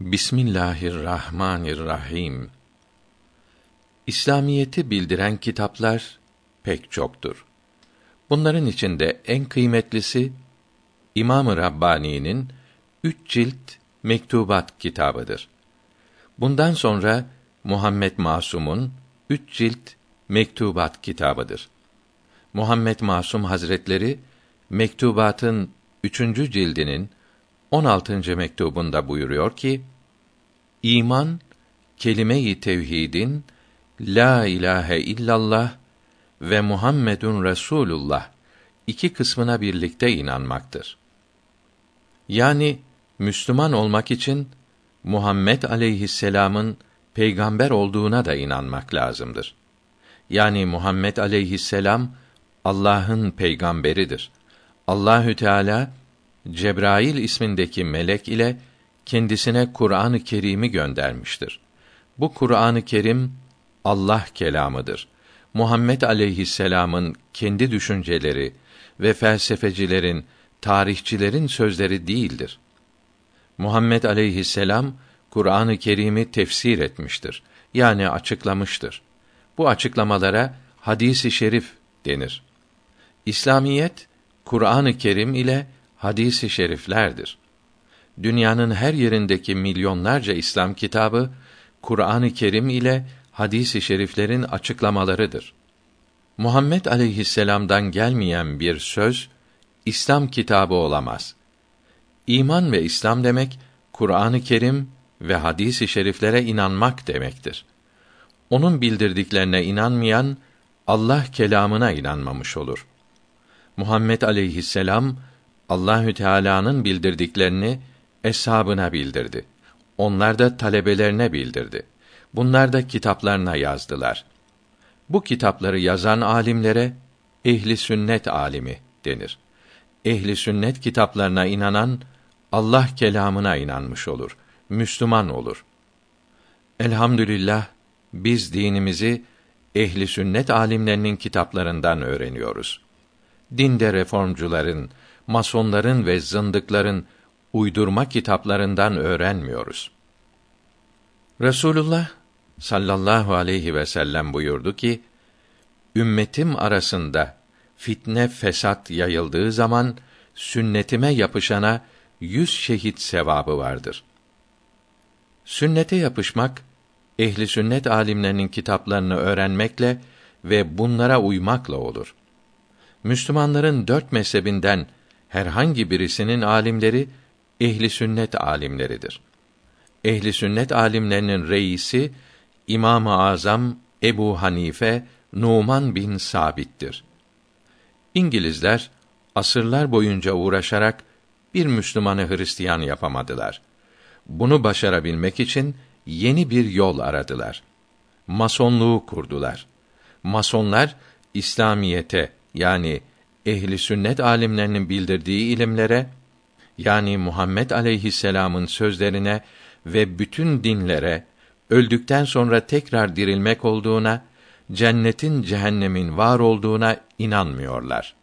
Bismillahirrahmanirrahim. İslamiyeti bildiren kitaplar pek çoktur. Bunların içinde en kıymetlisi İmam-ı Rabbani'nin üç cilt mektubat kitabıdır. Bundan sonra Muhammed Masum'un üç cilt mektubat kitabıdır. Muhammed Masum Hazretleri mektubatın üçüncü cildinin 16. mektubunda buyuruyor ki: İman kelime-i tevhidin la ilahe illallah ve Muhammedun Resulullah iki kısmına birlikte inanmaktır. Yani Müslüman olmak için Muhammed aleyhisselam'ın peygamber olduğuna da inanmak lazımdır. Yani Muhammed aleyhisselam Allah'ın peygamberidir. Allahü Teala Cebrail ismindeki melek ile kendisine Kur'an-ı Kerim'i göndermiştir. Bu Kur'an-ı Kerim Allah kelamıdır. Muhammed aleyhisselam'ın kendi düşünceleri ve felsefecilerin, tarihçilerin sözleri değildir. Muhammed aleyhisselam Kur'an-ı Kerim'i tefsir etmiştir. Yani açıklamıştır. Bu açıklamalara hadisi şerif denir. İslamiyet Kur'an-ı Kerim ile hadisi şeriflerdir. Dünyanın her yerindeki milyonlarca İslam kitabı Kur'an-ı Kerim ile hadisi şeriflerin açıklamalarıdır. Muhammed aleyhisselam'dan gelmeyen bir söz İslam kitabı olamaz. İman ve İslam demek Kur'an-ı Kerim ve hadisi şeriflere inanmak demektir. Onun bildirdiklerine inanmayan Allah kelamına inanmamış olur. Muhammed aleyhisselam Allahü Teala'nın bildirdiklerini eshabına bildirdi. Onlar da talebelerine bildirdi. Bunlar da kitaplarına yazdılar. Bu kitapları yazan alimlere ehli sünnet alimi denir. Ehli sünnet kitaplarına inanan Allah kelamına inanmış olur. Müslüman olur. Elhamdülillah biz dinimizi ehli sünnet alimlerinin kitaplarından öğreniyoruz. Dinde reformcuların, masonların ve zındıkların uydurma kitaplarından öğrenmiyoruz. Resulullah sallallahu aleyhi ve sellem buyurdu ki: Ümmetim arasında fitne fesat yayıldığı zaman sünnetime yapışana yüz şehit sevabı vardır. Sünnete yapışmak ehli sünnet alimlerinin kitaplarını öğrenmekle ve bunlara uymakla olur. Müslümanların dört mezhebinden herhangi birisinin alimleri ehli sünnet alimleridir. Ehli sünnet alimlerinin reisi İmam-ı Azam Ebu Hanife Numan bin Sabit'tir. İngilizler asırlar boyunca uğraşarak bir Müslümanı Hristiyan yapamadılar. Bunu başarabilmek için yeni bir yol aradılar. Masonluğu kurdular. Masonlar İslamiyete yani ehli sünnet alimlerinin bildirdiği ilimlere yani Muhammed aleyhisselam'ın sözlerine ve bütün dinlere öldükten sonra tekrar dirilmek olduğuna, cennetin cehennemin var olduğuna inanmıyorlar.